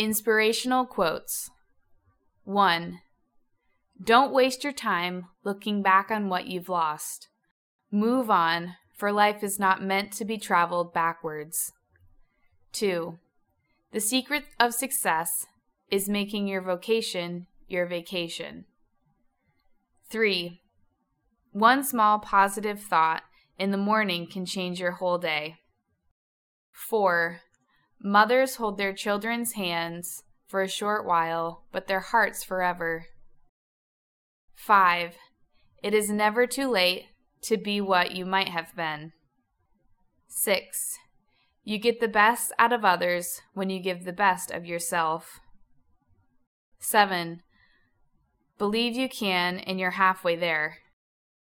Inspirational quotes 1. Don't waste your time looking back on what you've lost. Move on, for life is not meant to be traveled backwards. 2. The secret of success is making your vocation your vacation. 3. One small positive thought in the morning can change your whole day. 4. Mothers hold their children's hands for a short while, but their hearts forever. 5. It is never too late to be what you might have been. 6. You get the best out of others when you give the best of yourself. 7. Believe you can, and you're halfway there.